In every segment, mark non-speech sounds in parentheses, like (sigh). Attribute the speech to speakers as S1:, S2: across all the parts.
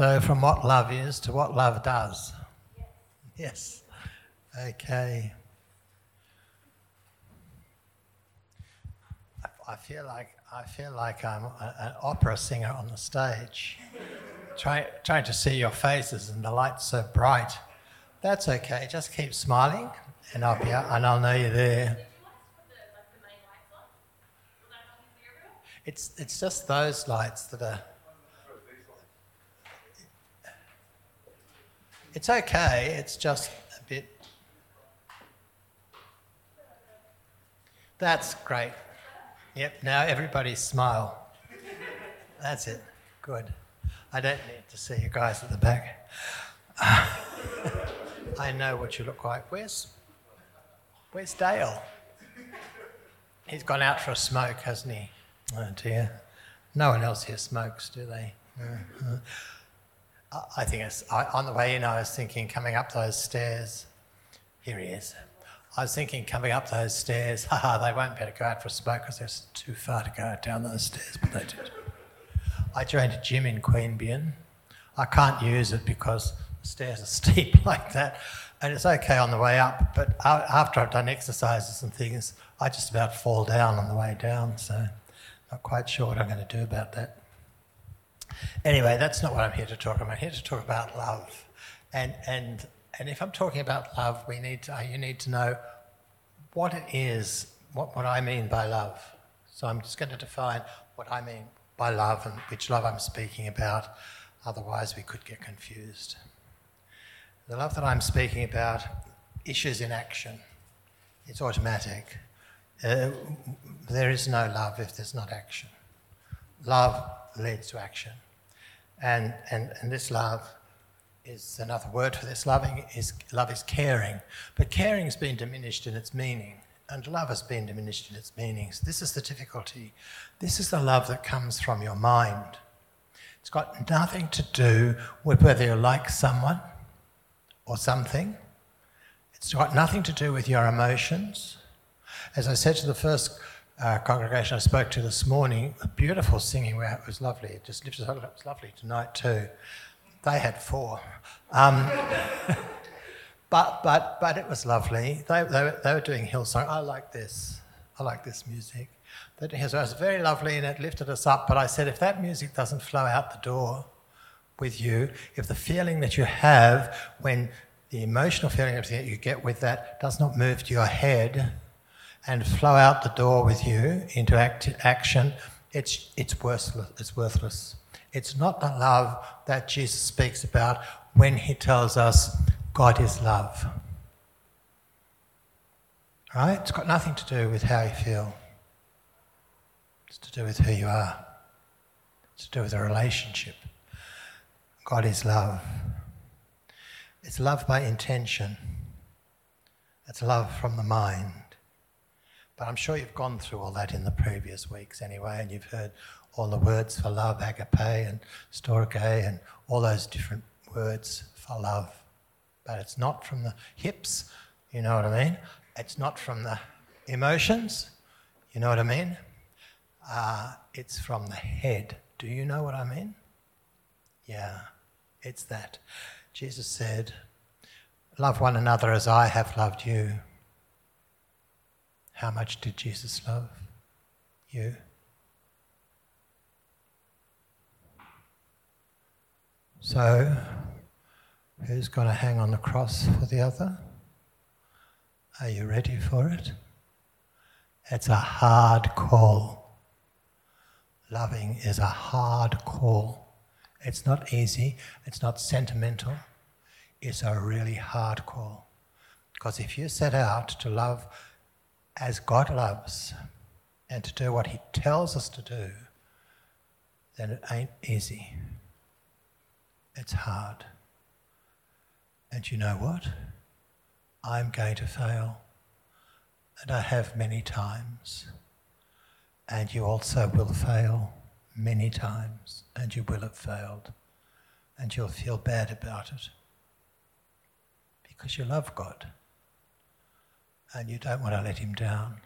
S1: So, from what love is to what love does. Yes. Okay. I feel like I feel like I'm a, an opera singer on the stage, trying trying to see your faces, and the light's so bright. That's okay. Just keep smiling, and I'll be and I'll know you're there. It's it's just those lights that are. It's okay. It's just a bit. That's great. Yep, now everybody smile. That's it. Good. I don't need to see you guys at the back. (laughs) I know what you look like. Where's Where's Dale? He's gone out for a smoke, hasn't he? Oh dear. No one else here smokes, do they? Uh-huh. I think it's I, on the way in. I was thinking, coming up those stairs. Here he is. I was thinking, coming up those stairs, (laughs) haha, they won't be able to go out for a smoke because it's too far to go down those stairs, but they did. I joined a gym in Queanbeyan. I can't use it because the stairs are (laughs) steep like that, and it's okay on the way up, but after I've done exercises and things, I just about fall down on the way down, so not quite sure what I'm going to do about that. Anyway, that's not what I'm here to talk about. I'm here to talk about love. And, and, and if I'm talking about love, we need to, you need to know what it is, what, what I mean by love. So I'm just going to define what I mean by love and which love I'm speaking about. Otherwise, we could get confused. The love that I'm speaking about issues in action. It's automatic. Uh, there is no love if there's not action. Love leads to action. And, and, and this love is another word for this. Loving is, love is caring. But caring has been diminished in its meaning, and love has been diminished in its meanings. This is the difficulty. This is the love that comes from your mind. It's got nothing to do with whether you like someone or something. It's got nothing to do with your emotions. As I said to the first uh, congregation I spoke to this morning, beautiful singing, it was lovely. It just lifted us up. It was lovely tonight too. They had four. Um, (laughs) but, but, but it was lovely. They, they, were, they were doing Hillsong. I like this. I like this music. So it was very lovely and it lifted us up. But I said, if that music doesn't flow out the door with you, if the feeling that you have when the emotional feeling that you get with that does not move to your head, and flow out the door with you into act- action, it's, it's, worthless, it's worthless. It's not the love that Jesus speaks about when he tells us God is love. Right? It's got nothing to do with how you feel. It's to do with who you are. It's to do with a relationship. God is love. It's love by intention. It's love from the mind. But I'm sure you've gone through all that in the previous weeks anyway, and you've heard all the words for love, agape and storge, and all those different words for love. But it's not from the hips, you know what I mean? It's not from the emotions, you know what I mean? Uh, it's from the head. Do you know what I mean? Yeah, it's that. Jesus said, Love one another as I have loved you. How much did Jesus love you? So, who's going to hang on the cross for the other? Are you ready for it? It's a hard call. Loving is a hard call. It's not easy, it's not sentimental, it's a really hard call. Because if you set out to love as God loves and to do what He tells us to do, then it ain't easy. It's hard. And you know what? I'm going to fail. And I have many times. And you also will fail many times. And you will have failed. And you'll feel bad about it. Because you love God and you don't want to let him down.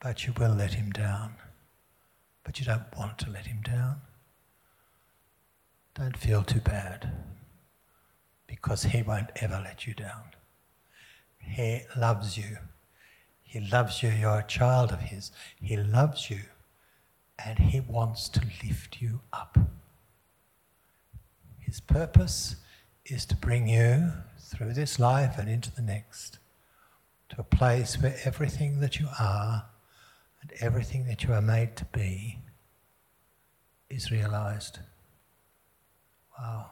S1: But you will let him down. But you don't want to let him down. don't feel too bad because He won't ever let you down. He loves you. He loves you. You're a child of His. He loves you and He wants to lift you up. His purpose is to bring you through this life and into the next to a place where everything that you are and everything that you are made to be is realized. Wow.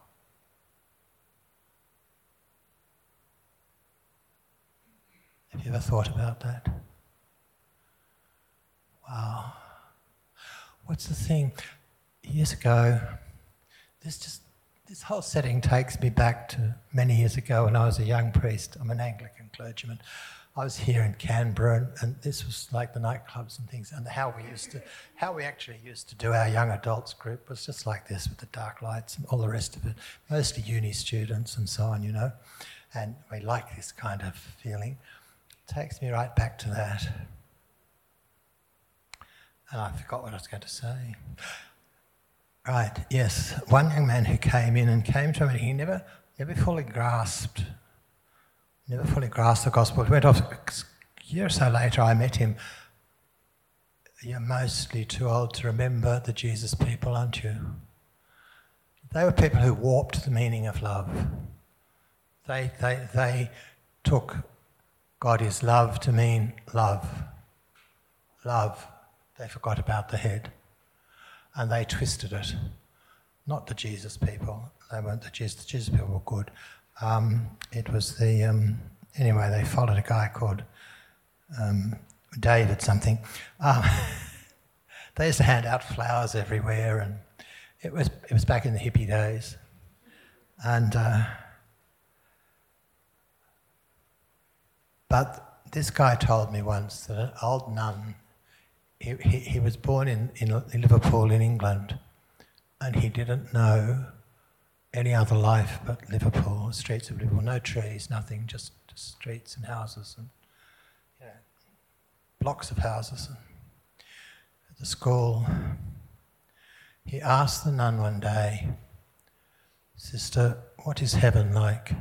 S1: Have you ever thought about that? Wow. What's the thing? Years ago, this just this whole setting takes me back to many years ago when I was a young priest. I'm an Anglican clergyman. I was here in Canberra, and, and, this was like the nightclubs and things, and how we used to, how we actually used to do our young adults group was just like this with the dark lights and all the rest of it. Mostly uni students and so on, you know, and we like this kind of feeling. Takes me right back to that, and I forgot what I was going to say. Right, yes, one young man who came in and came to me, he never, never fully grasped never fully grasped the gospel. He went off a year or so later. I met him. You're mostly too old to remember the Jesus people, aren't you? They were people who warped the meaning of love. They, they, they took God is love to mean love. Love. They forgot about the head. And they twisted it. Not the Jesus people. They weren't the Jesus. The Jesus people were good. Um, it was the um, anyway. They followed a guy called um, David something. Um, (laughs) they used to hand out flowers everywhere, and it was it was back in the hippie days, and. Uh, but this guy told me once that an old nun, he, he, he was born in, in Liverpool in England, and he didn't know any other life but Liverpool, streets of Liverpool, no trees, nothing, just, just streets and houses and you know, blocks of houses. At the school, he asked the nun one day, Sister, what is heaven like?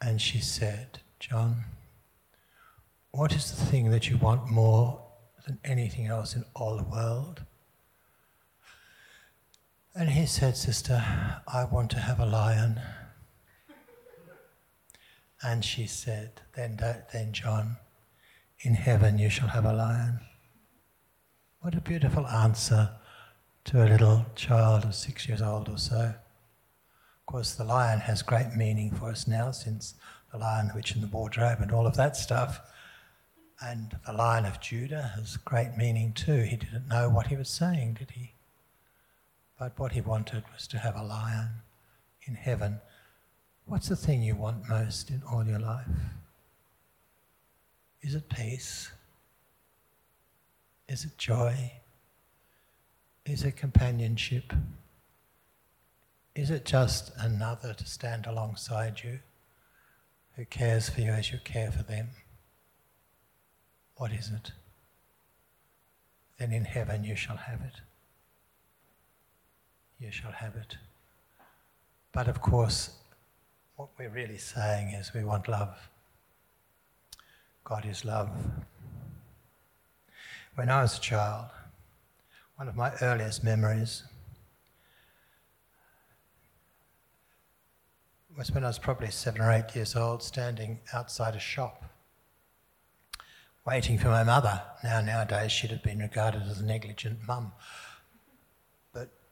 S1: And she said, John, what is the thing that you want more than anything else in all the world? And he said, Sister, I want to have a lion. And she said, then, then John, in heaven you shall have a lion. What a beautiful answer to a little child of six years old or so. Of course, the lion has great meaning for us now since the lion, witch in the wardrobe and all of that stuff. And the lion of Judah has great meaning too. He didn't know what he was saying, did he? But what he wanted was to have a lion in heaven. What's the thing you want most in all your life? Is it peace? Is it joy? Is it companionship? Is it just another to stand alongside you who cares for you as you care for them? What is it? Then in heaven you shall have it you shall have it. But of course, what we're really saying is we want love. God is love. When I was a child, one of my earliest memories was when I was probably seven or eight years old, standing outside a shop, waiting for my mother. Now, nowadays, she'd have been regarded as a negligent mum.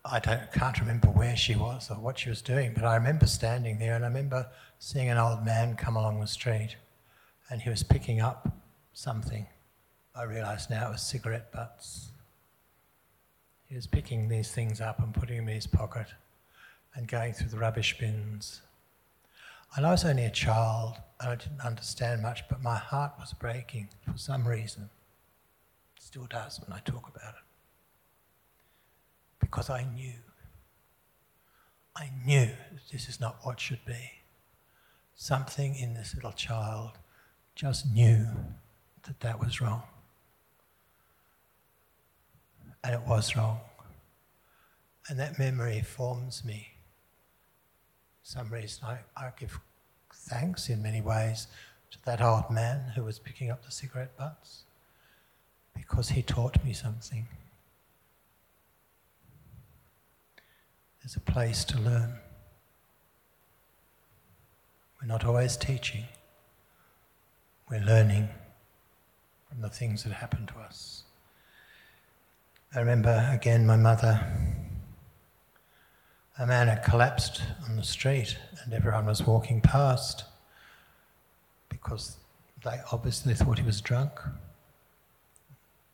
S1: I don't, can't remember where she was or what she was doing, but I remember standing there and I remember seeing an old man come along the street and he was picking up something. I realise now it was cigarette butts. He was picking these things up and putting them in his pocket and going through the rubbish bins. And I was only a child and I didn't understand much, but my heart was breaking for some reason. It still does when I talk about it because I knew. I knew that this is not what should be. Something in this little child just knew that that was wrong. And it was wrong. And that memory forms me. For some reason, I, I give thanks in many ways to that old man who was picking up the cigarette butts because he taught me something. There's a place to learn. We're not always teaching, we're learning from the things that happen to us. I remember again my mother. A man had collapsed on the street and everyone was walking past because they obviously thought he was drunk.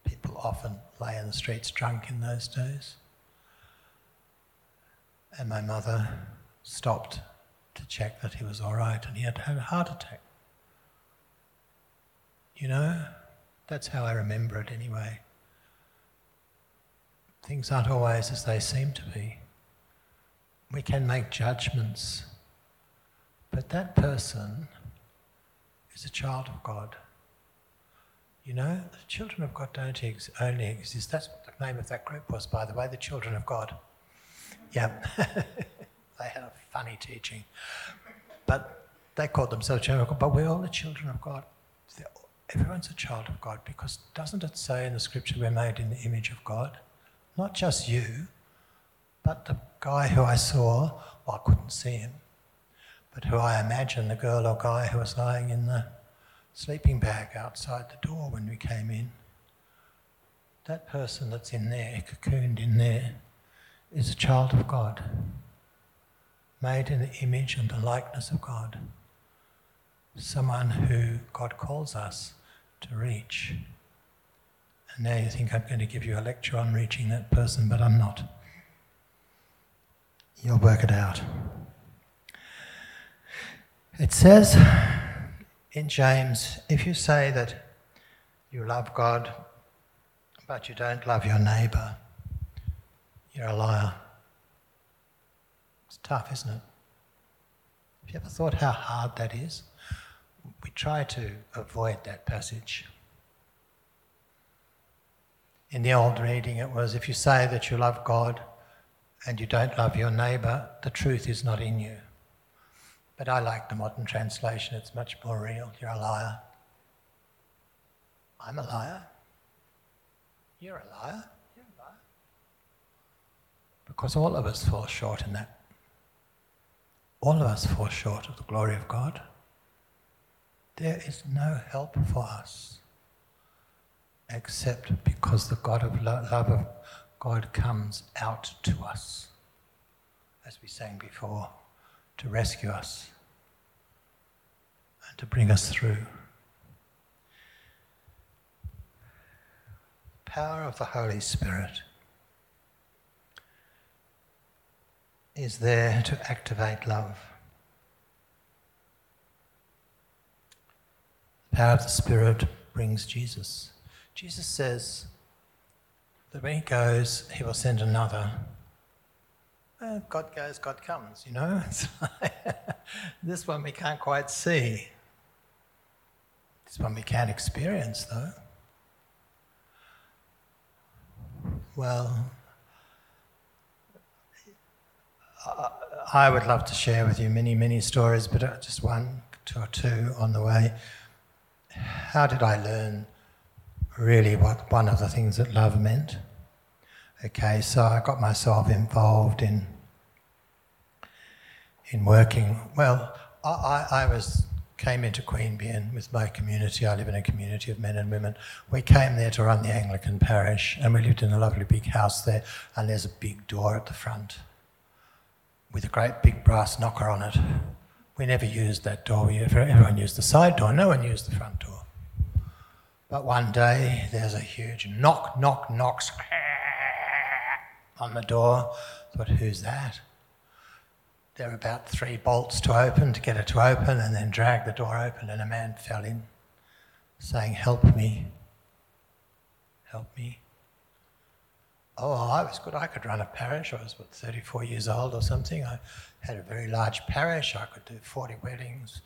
S1: People often lay in the streets drunk in those days. And my mother stopped to check that he was all right and he had had a heart attack. You know, that's how I remember it anyway. Things aren't always as they seem to be. We can make judgments, but that person is a child of God. You know, the children of God don't ex- only exist. That's what the name of that group was, by the way, the children of God. Yeah, (laughs) they had a funny teaching. But they called themselves children of God, but we're all the children of God. Everyone's a child of God because doesn't it say in the scripture we're made in the image of God? Not just you, but the guy who I saw, well, I couldn't see him, but who I imagine, the girl or guy who was lying in the sleeping bag outside the door when we came in. That person that's in there, cocooned in there, is a child of God, made in the image and the likeness of God. Someone who God calls us to reach. And now you think I'm going to give you a lecture on reaching that person, but I'm not. You'll work it out. It says in James if you say that you love God, but you don't love your neighbour, you're a liar. It's tough, isn't it? Have you ever thought how hard that is? We try to avoid that passage. In the old reading, it was if you say that you love God and you don't love your neighbour, the truth is not in you. But I like the modern translation, it's much more real. You're a liar. I'm a liar. You're a liar. Because all of us fall short in that. All of us fall short of the glory of God. There is no help for us except because the God of lo- love of God comes out to us, as we sang before, to rescue us and to bring us through. Power of the Holy Spirit is there to activate love. The power of the Spirit brings Jesus. Jesus says that when he goes, he will send another. God goes, God comes, you know? (laughs) this one we can't quite see. This one we can't experience, though. Well, I would love to share with you many, many stories, but uh, just one or two on the way. How did I learn really what one of the things that love meant? Okay, so I got myself involved in in working. Well, I, I was came into Queanbeyan with my community. I live in a community of men and women. We came there to run the Anglican parish, and we lived in a lovely big house there. And there's a big door at the front with a great big brass knocker on it. We never used that door. We, Everyone used the side door. No one used the front door. But one day there's a huge knock, knock, knocks on the door. Thought, who's that? There were about three bolts to open to get it to open, and then drag the door open, and a man fell in, saying, Help me. Help me. Oh, I was good. I could run a parish. I was, what, 34 years old or something. I had a very large parish. I could do 40 weddings,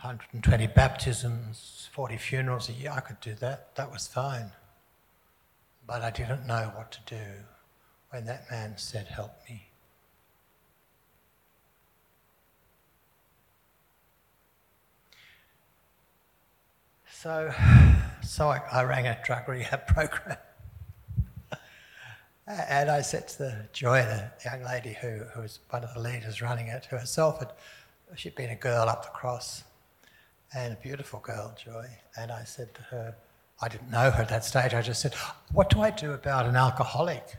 S1: 120 baptisms, 40 funerals a year. I could do that. That was fine. But I didn't know what to do when that man said, Help me. So, (sighs) so I, I rang a drug rehab (laughs) program. And I said to the Joy, the young lady who, who was one of the leaders running it, who herself had, she'd been a girl up the cross, and a beautiful girl, Joy. And I said to her, I didn't know her at that stage, I just said, What do I do about an alcoholic?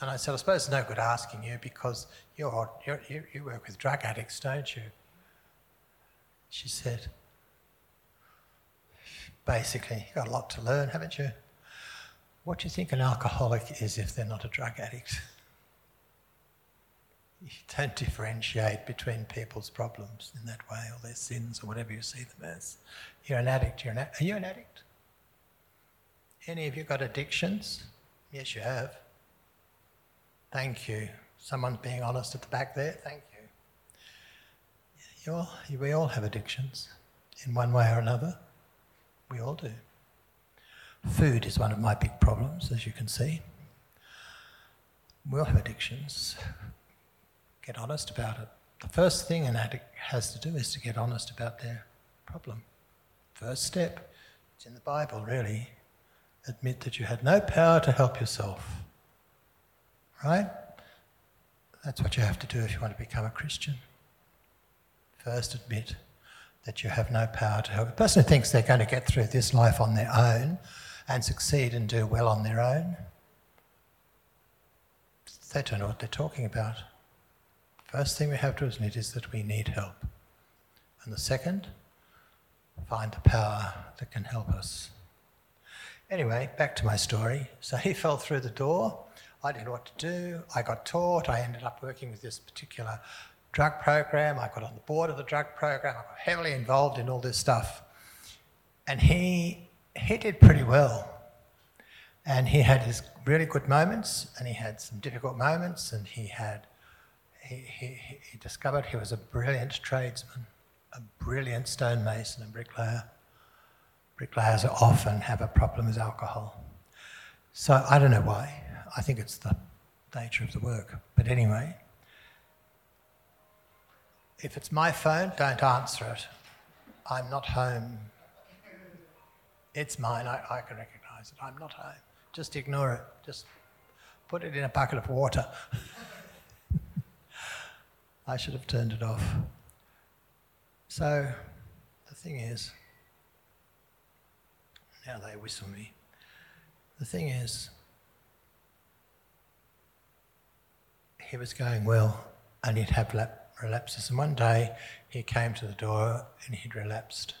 S1: And I said, I suppose it's no good asking you because you're, you're, you, you work with drug addicts, don't you? She said, Basically, you've got a lot to learn, haven't you? What do you think an alcoholic is if they're not a drug addict? You don't differentiate between people's problems in that way, or their sins, or whatever you see them as. You're an addict. You're an are you an addict? Any of you got addictions? Yes, you have. Thank you. Someone's being honest at the back there. Thank you. you we all have addictions in one way or another. We all do. Food is one of my big problems, as you can see. We all have addictions. Get honest about it. The first thing an addict has to do is to get honest about their problem. First step, it's in the Bible really. Admit that you had no power to help yourself. Right? That's what you have to do if you want to become a Christian. First, admit that you have no power to help. A person who thinks they're going to get through this life on their own and succeed and do well on their own, they don't know what they're talking about. First thing we have to admit is that we need help. And the second, find the power that can help us. Anyway, back to my story. So he (laughs) fell through the door. I didn't know what to do. I got taught. I ended up working with this particular drug program. I got on the board of the drug program. I got heavily involved in all this stuff. And he, he did pretty well. And he had his really good moments, and he had some difficult moments, and he had he, he, he discovered he was a brilliant tradesman, a brilliant stonemason and bricklayer. Bricklayers often have a problem with alcohol. So I don't know why. I think it's the nature of the work. But anyway, if it's my phone, don't answer it. I'm not home. It's mine. I, I can recognize it. I'm not home. Just ignore it. Just put it in a bucket of water. (laughs) I should have turned it off. So the thing is, now they whistle me. The thing is, he was going well and he'd have lap- relapses. And one day he came to the door and he'd relapsed.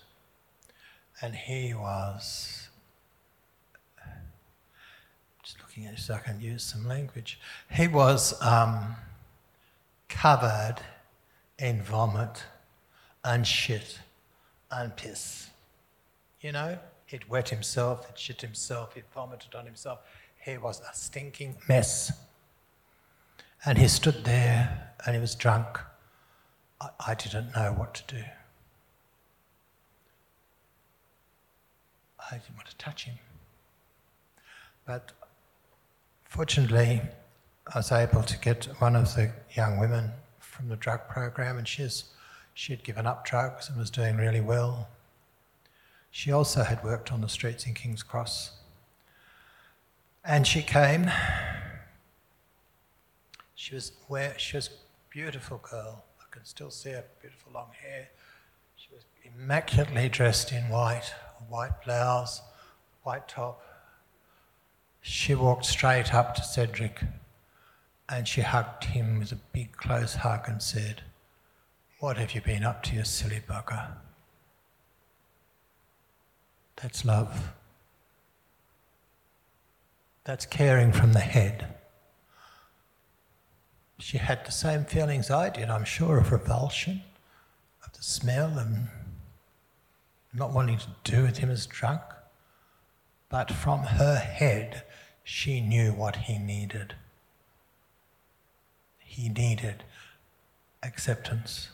S1: And he was, just looking at it so I can use some language, he was. Um, covered in vomit and shit and piss. You know, he'd wet himself, he'd shit himself, he'd vomited on himself. He was a stinking mess. And he stood there and he was drunk. I, I didn't know what to do. I didn't want to touch him. But fortunately, I was able to get one of the young women from the drug program, and she's, she had given up drugs and was doing really well. She also had worked on the streets in King's Cross. And she came. She was where she was a beautiful girl. I can still see her beautiful long hair. She was immaculately dressed in white, white blouse, white top. She walked straight up to Cedric and she hugged him with a big close hug and said, What have you been up to, you silly bugger? That's love. That's caring from the head. She had the same feelings I did, I'm sure, of revulsion, of the smell, and not wanting to do with him as drunk. But from her head, she knew what he needed he needed acceptance.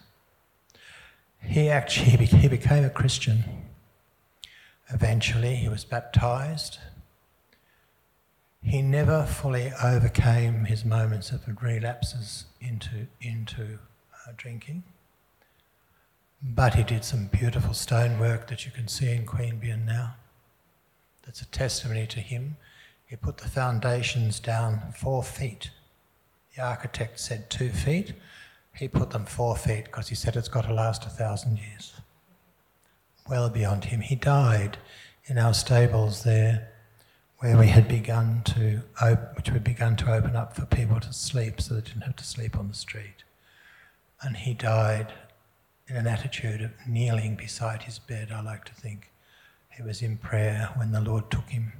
S1: He actually (laughs) he became a Christian. Eventually, he was baptized. he never fully overcame his moments of relapses into, into uh, drinking. But he did some beautiful stonework that you can see in Queanbeyan now. That's a testimony to him. He put the foundations down four feet. The architect said two feet. He put them four feet because he said it's got to last a thousand years. Well beyond him. He died in our stables there where we had begun to op- which we begun to open up for people to sleep so they didn't have to sleep on the street. And he died in an attitude of kneeling beside his bed, I like to think. He was in prayer when the Lord took him,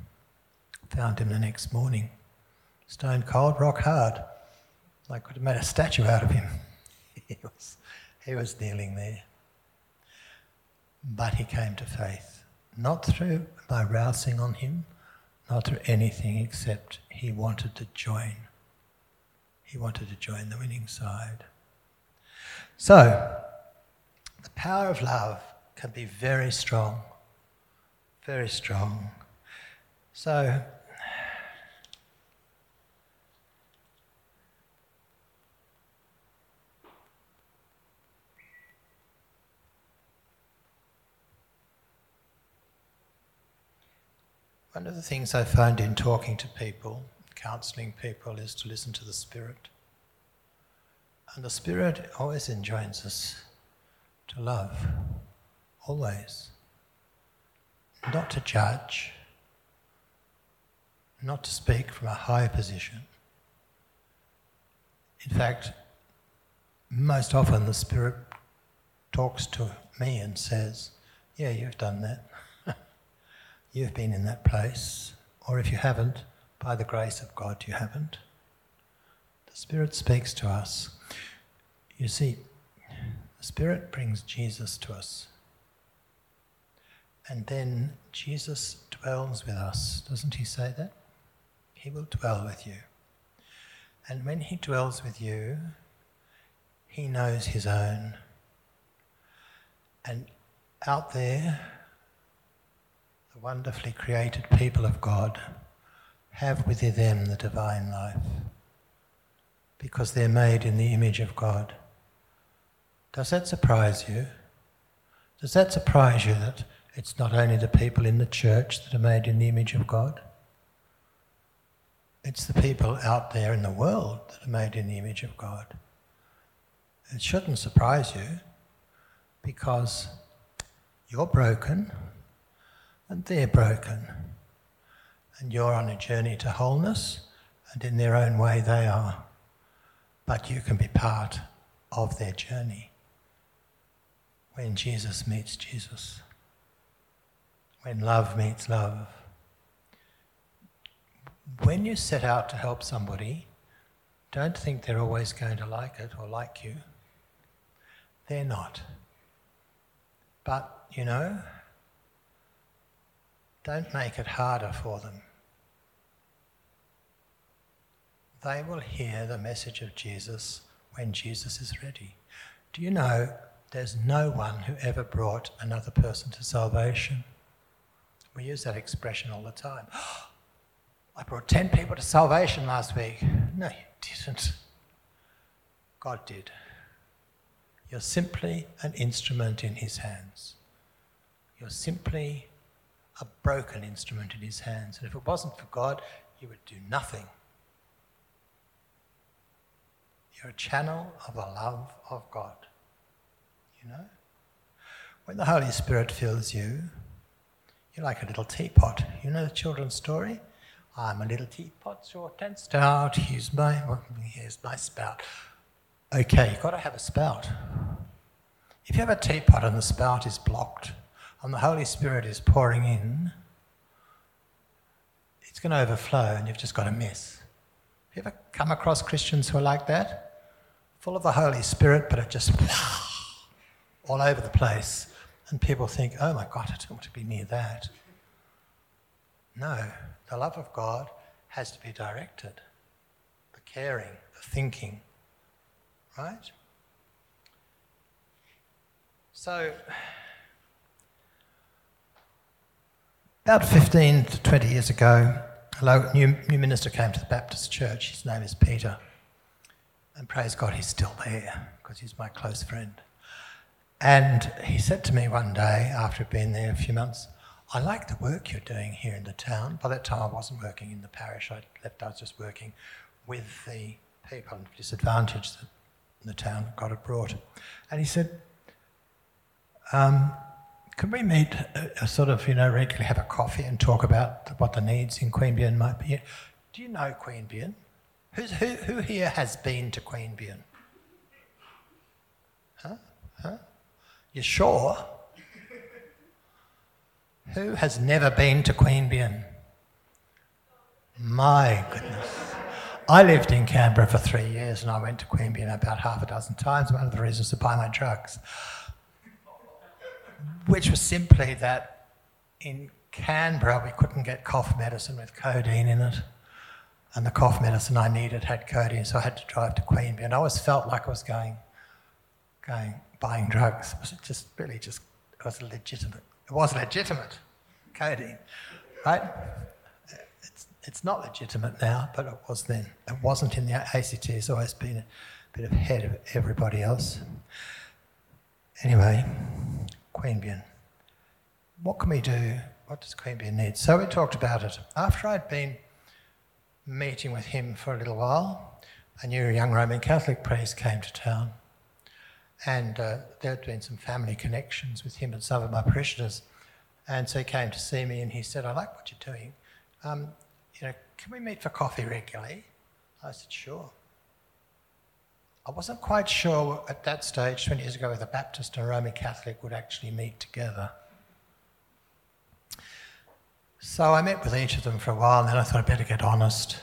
S1: found him the next morning, stone cold, rock hard. I could have made a statue out of him. (laughs) he, was, he was kneeling there. But he came to faith, not through by rousing on him, not through anything except he wanted to join. He wanted to join the winning side. So, the power of love can be very strong, very strong. So, One of the things I find in talking to people, counseling people, is to listen to the Spirit. And the Spirit always enjoins us to love, always. Not to judge, not to speak from a high position. In fact, most often the Spirit talks to me and says, Yeah, you've done that (laughs) you've been in that place, or if you haven't, by the grace of God, you haven't. The Spirit speaks to us. You see, Spirit brings Jesus to us. And then Jesus dwells with us. Doesn't he say that? He will dwell with you. And when he dwells with you, he knows his own. And out there, the wonderfully created people of God have within them the divine life because they're made in the image of God. Does that surprise you? Does that surprise you that it's not only the people in the church that are made in the image of God? It's the people out there in the world that are made in the image of God. It shouldn't surprise you because you're broken and they're broken. And you're on a journey to wholeness, and in their own way they are. But you can be part of their journey when Jesus meets Jesus, when love meets love. When you set out to help somebody, don't think they're always going to like it or like you. They're not. But, you know, don't make it harder for them. They will hear the message of Jesus when Jesus is ready. Do you know there's no one who ever brought another person to salvation? We use that expression all the time. (gasps) I brought 10 people to salvation last week. No, you didn't. God did. You're simply an instrument in His hands. You're simply a broken instrument in his hands. And if it wasn't for God, you would do nothing. You're a channel of the love of God. You know? When the Holy Spirit fills you, you're like a little teapot. You know the children's story? I'm a little teapot, short and stout. Here's my, here's my spout. Okay, you've got to have a spout. If you have a teapot and the spout is blocked, and the Holy Spirit is pouring in, it's going to overflow and you've just got a mess. Have you ever come across Christians who are like that? Full of the Holy Spirit, but it just (laughs) all over the place. And people think, oh my God, I don't want to be near that. No, the love of God has to be directed. The caring, the thinking, right? So, about 15 to 20 years ago, a new, new minister came to the Baptist church. His name is Peter. And praise God, he's still there because he's my close friend. And he said to me one day, after being there a few months, I like the work you're doing here in the town. By that time, I wasn't working in the parish. I left, I was just working with the people of disadvantage that the town God had brought. And he said, um, can we meet a, a, sort of, you know, regularly have a coffee and talk about what the needs in Queanbeyan might be? Do you know Queanbeyan? Who's, who, who here has been to Queanbeyan? Huh? Huh? You sure? Who has never been to Queen Queanbeyan? My goodness. I lived in Canberra for three years and I went to Queen Queanbeyan about half a dozen times. One of the reasons to buy my drugs which was simply that in Canberra we couldn't get cough medicine with codeine in it. And the cough medicine I needed had codeine, so I had to drive to Queen Queanbeyan. I always felt like I was going, going buying drugs. It was just really just it was legitimate. It was legitimate, codeine, right? It's, it's not legitimate now, but it was then. It wasn't in the ACT. It's always been a bit ahead of everybody else. Anyway, Queanbeyan. What can we do? What does Queanbeyan need? So we talked about it. After I'd been meeting with him for a little while, a new young Roman Catholic priest came to town. And uh, there had been some family connections with him and some of my parishioners. And so he came to see me and he said, I like what you're doing. Um, you know, can we meet for coffee regularly? I said, sure. I wasn't quite sure at that stage, 20 years ago, whether Baptist and a Roman Catholic would actually meet together. So I met with each of them for a while, and then I thought I'd better get honest.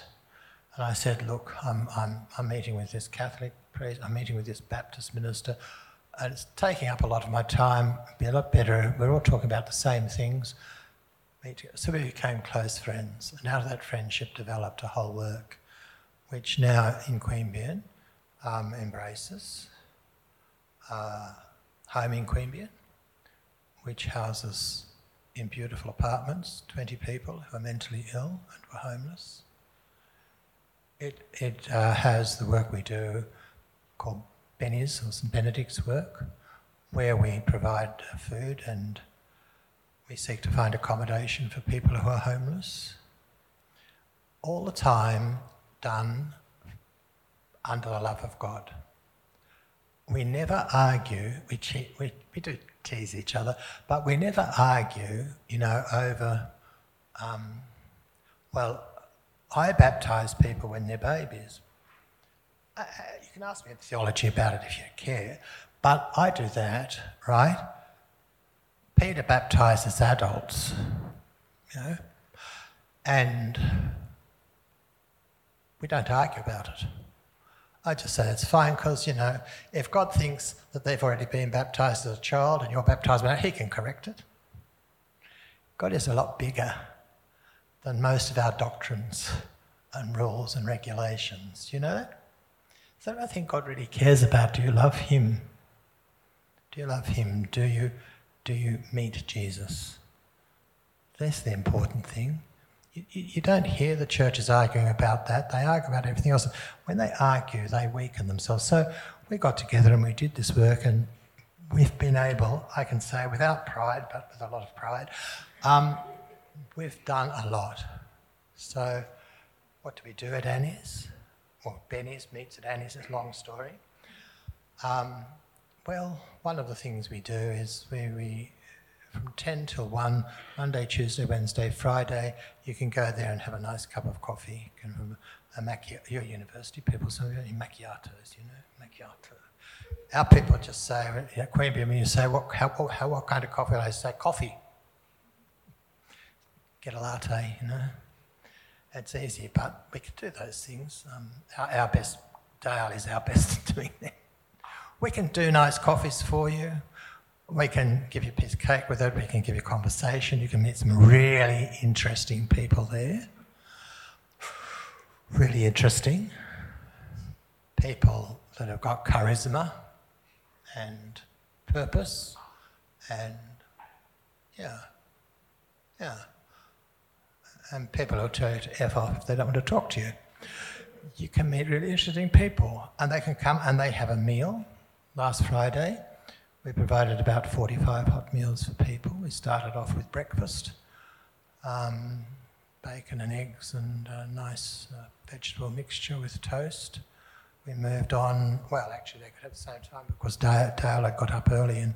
S1: And I said, Look, I'm, I'm, I'm meeting with this Catholic I'm meeting with this Baptist minister, and it's taking up a lot of my time. It'd be a lot better. We're all talking about the same things. So we became close friends, and out of that friendship developed a whole work, which now in Queanbeyan um, embraces uh, home in Queanbeyan, which houses in beautiful apartments 20 people who are mentally ill and were homeless. It, it uh, has the work we do called Benny's or St Benedict's work, where we provide food and we seek to find accommodation for people who are homeless. All the time done under the love of God. We never argue, we, che- we, we do tease each other, but we never argue, you know, over, um, well, I baptise people when they're babies. Uh, uh, you can ask me a theology about it if you care, but I do that, right? Peter baptises adults, you know, and we don't argue about it. I just say it's fine because, you know, if God thinks that they've already been baptized as a child and you're baptized now, He can correct it. God is a lot bigger than most of our doctrines and rules and regulations. You know that? So I think God really cares about do you love Him? Do you love Him? Do you, do you meet Jesus? That's the important thing. You, you, don't hear the churches arguing about that. They argue about everything else. When they argue, they weaken themselves. So we got together and we did this work, and we've been able, I can say without pride, but with a lot of pride, um, we've done a lot. So, what do we do at Annie's? Well, Benny's meets at Annie's, it's a long story. Um, well, one of the things we do is we, we from 10 till 1, Monday, Tuesday, Wednesday, Friday. You can go there and have a nice cup of coffee. Can have a. Your university people, some of you macchiatos, you know, macchiato. Our people just say, at Queanbeyan, when you say, what, how, how, what kind of coffee? I say, coffee. Get a latte, you know. It's easy, but we can do those things. Um, our, our best, Dale is our (laughs) best at doing that. We can do nice coffees for you we can give you a piece of cake with it, we can give you conversation, you can meet some really interesting people there. (sighs) Really interesting. People that have got charisma and purpose and yeah, yeah. And people will tell you to F off if they don't want to talk to you. You can meet really interesting people, and they can come and they have a meal. Last Friday, we provided about 45 hot meals for people. We started off with breakfast, um, bacon and eggs, and a nice uh, vegetable mixture with toast. We moved on, well, actually, they could have the same time because Dale, Dale got up early and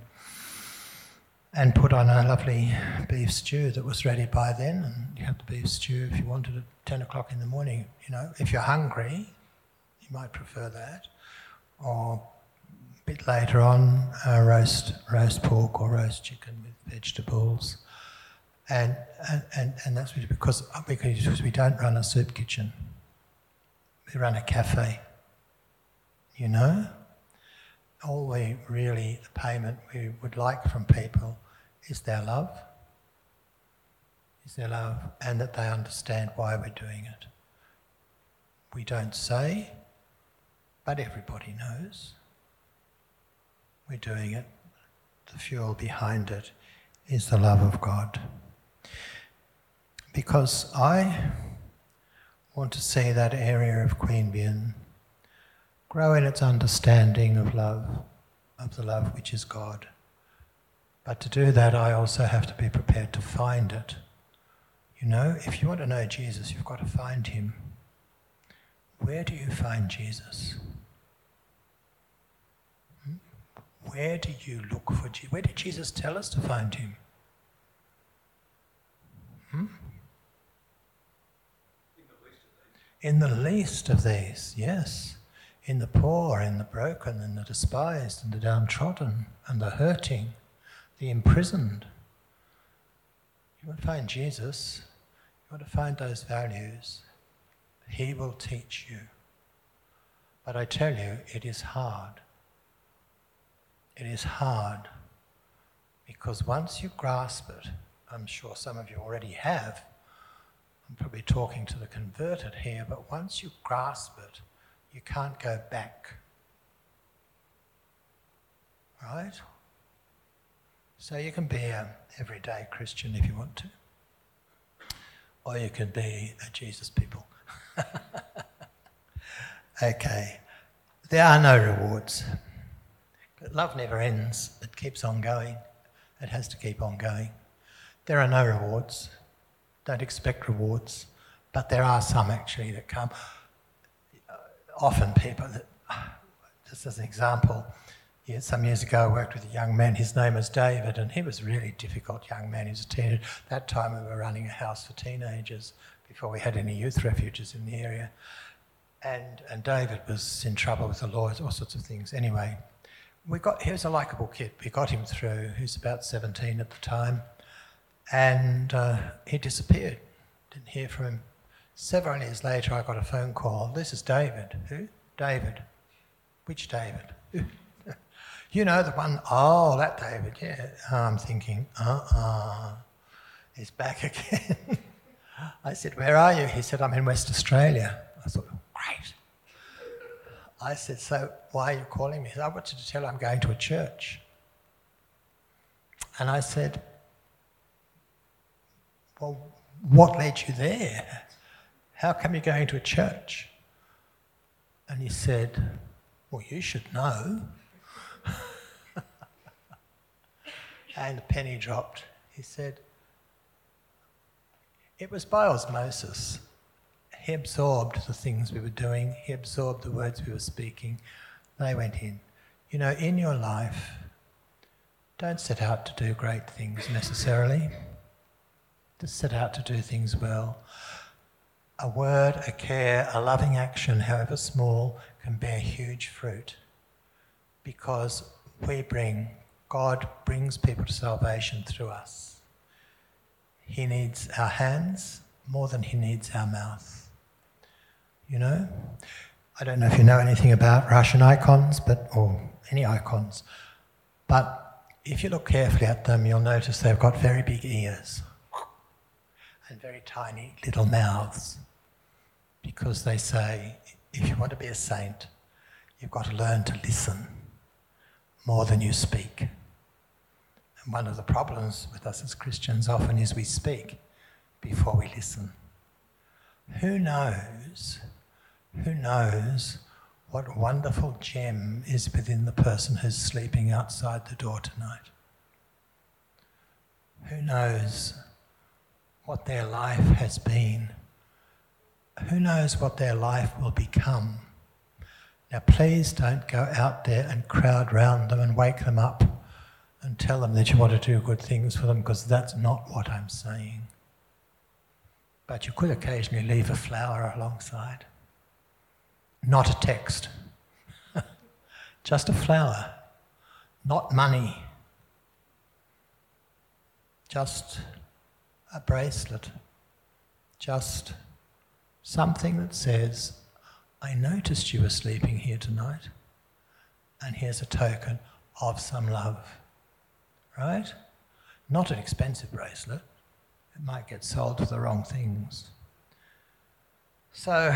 S1: and put on a lovely beef stew that was ready by then. And you have the beef stew if you wanted it at 10 o'clock in the morning. You know, if you're hungry, you might prefer that. Or a bit later on, uh, roast, roast pork or roast chicken with vegetables. And, and, and, and that's because, because we don't run a soup kitchen, we run a cafe. You know? All we really, the payment we would like from people is their love, is their love, and that they understand why we're doing it. We don't say, but everybody knows. We're doing it. The fuel behind it is the love of God. Because I want to see that area of Queen Queanbeyan grow in its understanding of love, of the love which is God. But to do that, I also have to be prepared to find it. You know, if you want to know Jesus, you've got to find him. Where do you find Jesus? Hmm? Where do you look for Jesus? Where did Jesus tell us to find him? Hmm? In the least of these, yes. In the poor, in the broken, in the despised, and the downtrodden, and the hurting the imprisoned. You want to find Jesus, you want to find those values, He will teach you. But I tell you, it is hard. It is hard because once you grasp it, I'm sure some of you already have. I'm probably talking to the converted here, but once you grasp it, you can't go back. Right? So you can be an everyday Christian if you want to, or you can be a Jesus people. (laughs) okay, there are no rewards. But love never ends, it keeps on going. It has to keep on going. There are no rewards. Don't expect rewards, but there are some actually that come. Often people that, just as an example, yeah, some years ago, I worked with a young man. His name was David, and he was a really difficult young man. He was a teenager. That time, we were running a house for teenagers before we had any youth refuges in the area. And, and David was in trouble with the law, all sorts of things. Anyway, we got he was a likable kid. We got him through. He was about 17 at the time, and uh, he disappeared. Didn't hear from him. Several years later, I got a phone call. This is David. Who? David. Which David? You know, the one, oh, that David, yeah. I'm thinking, uh uh-uh, uh, he's back (laughs) again. I said, Where are you? He said, I'm in West Australia. I thought, Great. I said, So why are you calling me? He Said, I wanted to tell you I'm going to a church. And I said, Well, what led you there? How come you're going to a church? And he said, Well, you should know. And the penny dropped. He said, It was by osmosis. He absorbed the things we were doing, he absorbed the words we were speaking. They went in. You know, in your life, don't set out to do great things necessarily. Just set out to do things well. A word, a care, a loving action, however small, can bear huge fruit because we bring, God brings people to salvation through us. He needs our hands more than he needs our mouth. You know? I don't know if you know anything about Russian icons, but or any icons, but if you look carefully at them, you'll notice they've got very big ears and very tiny little mouths because they say if you want to be a saint, you've got to learn to listen more than you speak. One of the problems with us as Christians often is we speak before we listen. Who knows? Who knows what wonderful gem is within the person who's sleeping outside the door tonight? Who knows what their life has been? Who knows what their life will become? Now, please don't go out there and crowd round them and wake them up and tell them that you want to do good things for them because that's not what I'm saying. But you could occasionally leave a flower alongside, not a text, (laughs) just a flower, not money, just a bracelet, just something that says, I noticed you were sleeping here tonight, and here's a token of some love. Right? Not an expensive bracelet. It might get sold for the wrong things. So, (sighs)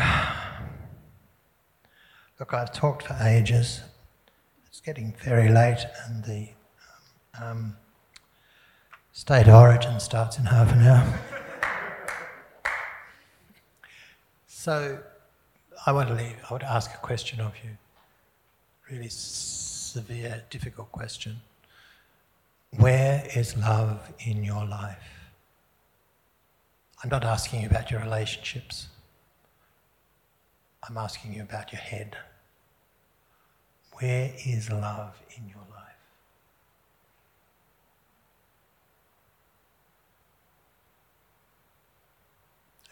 S1: look, I've talked for ages. It's getting very late, and the um, state of origin starts in half an hour. (laughs) so, I want to leave. I want to ask a question of you. Really severe, difficult question. Where is love in your life? I'm not asking you about your relationships. I'm asking you about your head. Where is love in your life?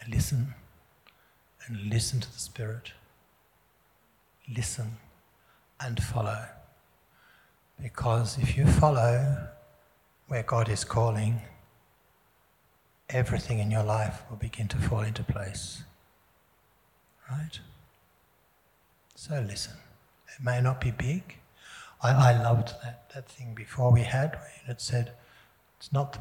S1: And listen and listen to the Spirit. Listen and follow. Because if you follow where God is calling, everything in your life will begin to fall into place. Right? So listen. It may not be big. I, I loved that, that thing before we had, and it said, it's not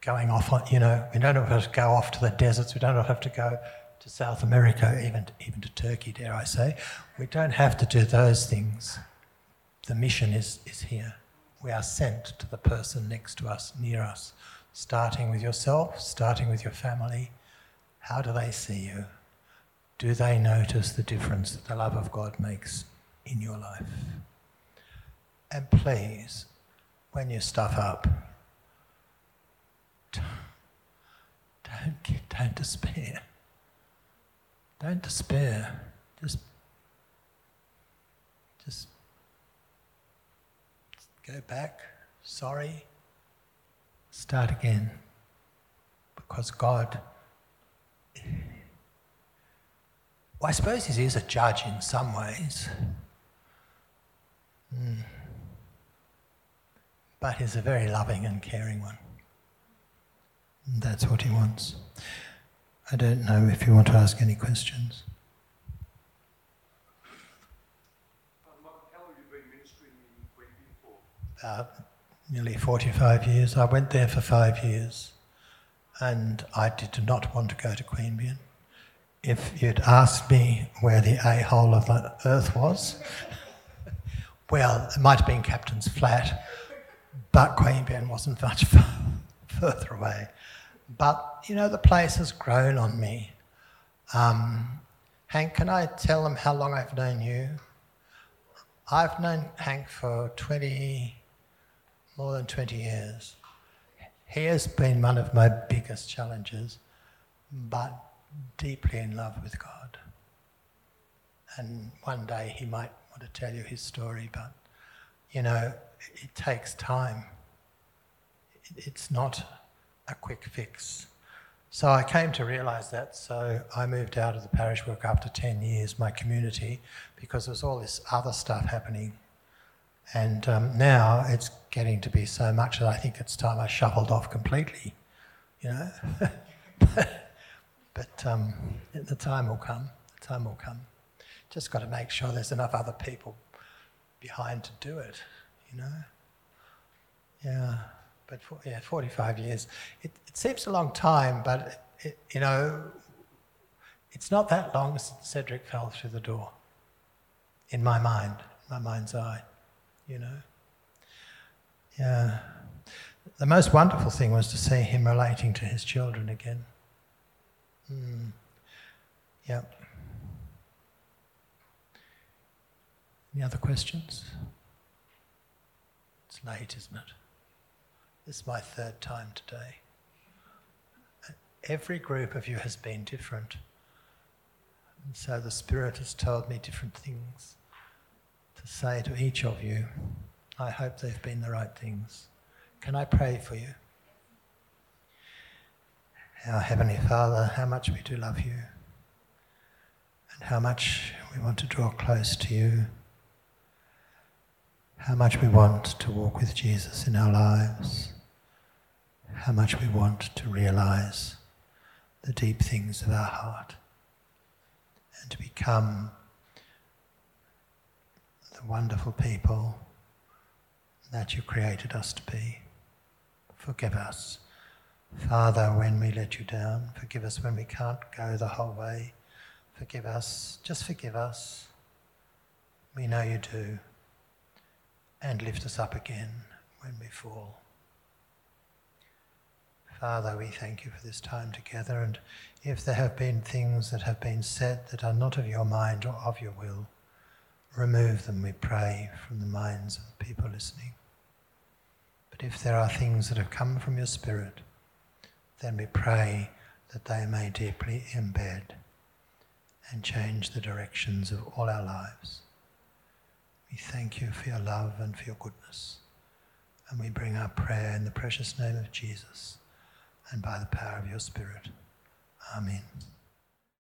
S1: going off on, you know, we don't have to go off to the deserts, we don't have to go to South America, even even to Turkey, dare I say. We don't have to do those things. The mission is, is here. We are sent to the person next to us, near us, starting with yourself, starting with your family. How do they see you? Do they notice the difference that the love of God makes in your life? And please, when you stuff up, don't, don't despair. Don't despair. Just, go back, sorry, start again. Because God, well, I suppose He is a judge in some ways. Mm. But He's a very loving and caring one. And that's what He wants. I don't know if you want to ask any questions. Nearly 45 years. I went there for five years and I did not want to go to Queanbeyan. If you'd asked me where the a hole of the earth was, (laughs) well, it might have been Captain's Flat, but Queanbeyan wasn't much (laughs) further away. But, you know, the place has grown on me. Um, Hank, can I tell them how long I've known you? I've known Hank for 20, more than 20 years. He has been one of my biggest challenges, but deeply in love with God. And one day he might want to tell you his story, but you know, it takes time. It's not a quick fix. So I came to realise that. So I moved out of the parish work after 10 years, my community, because there was all this other stuff happening. And um, now it's getting to be so much that I think it's time I shuffled off completely, you know. (laughs) but um, the time will come. The time will come. Just got to make sure there's enough other people behind to do it, you know. Yeah but for, yeah, 45 years. It, it, seems a long time, but it, you know, it's not that long since Cedric fell through the door. In my mind, my mind's eye, you know. Yeah. The most wonderful thing was to see him relating to his children again. Mm. Yep. Any other questions? It's late, isn't it? This is my third time today. Every group of you has been different. And so the Spirit has told me different things to say to each of you. I hope they've been the right things. Can I pray for you? Our Heavenly Father, how much we do love you, and how much we want to draw close to you, how much we want to walk with Jesus in our lives, how much we want to realize the deep things of our heart and to become the wonderful people that you created us to be. Forgive us, Father, when we let you down. Forgive us when we can't go the whole way. Forgive us, just forgive us. We know you do. And lift us up again when we fall. Father, we thank you for this time together. And if there have been things that have been said that are not of your mind or of your will, remove them, we pray, from the minds of the people listening. But if there are things that have come from your Spirit, then we pray that they may deeply embed and change the directions of all our lives. We thank you for your love and for your goodness. And we bring our prayer in the precious name of Jesus and by the power of your Spirit. Amen.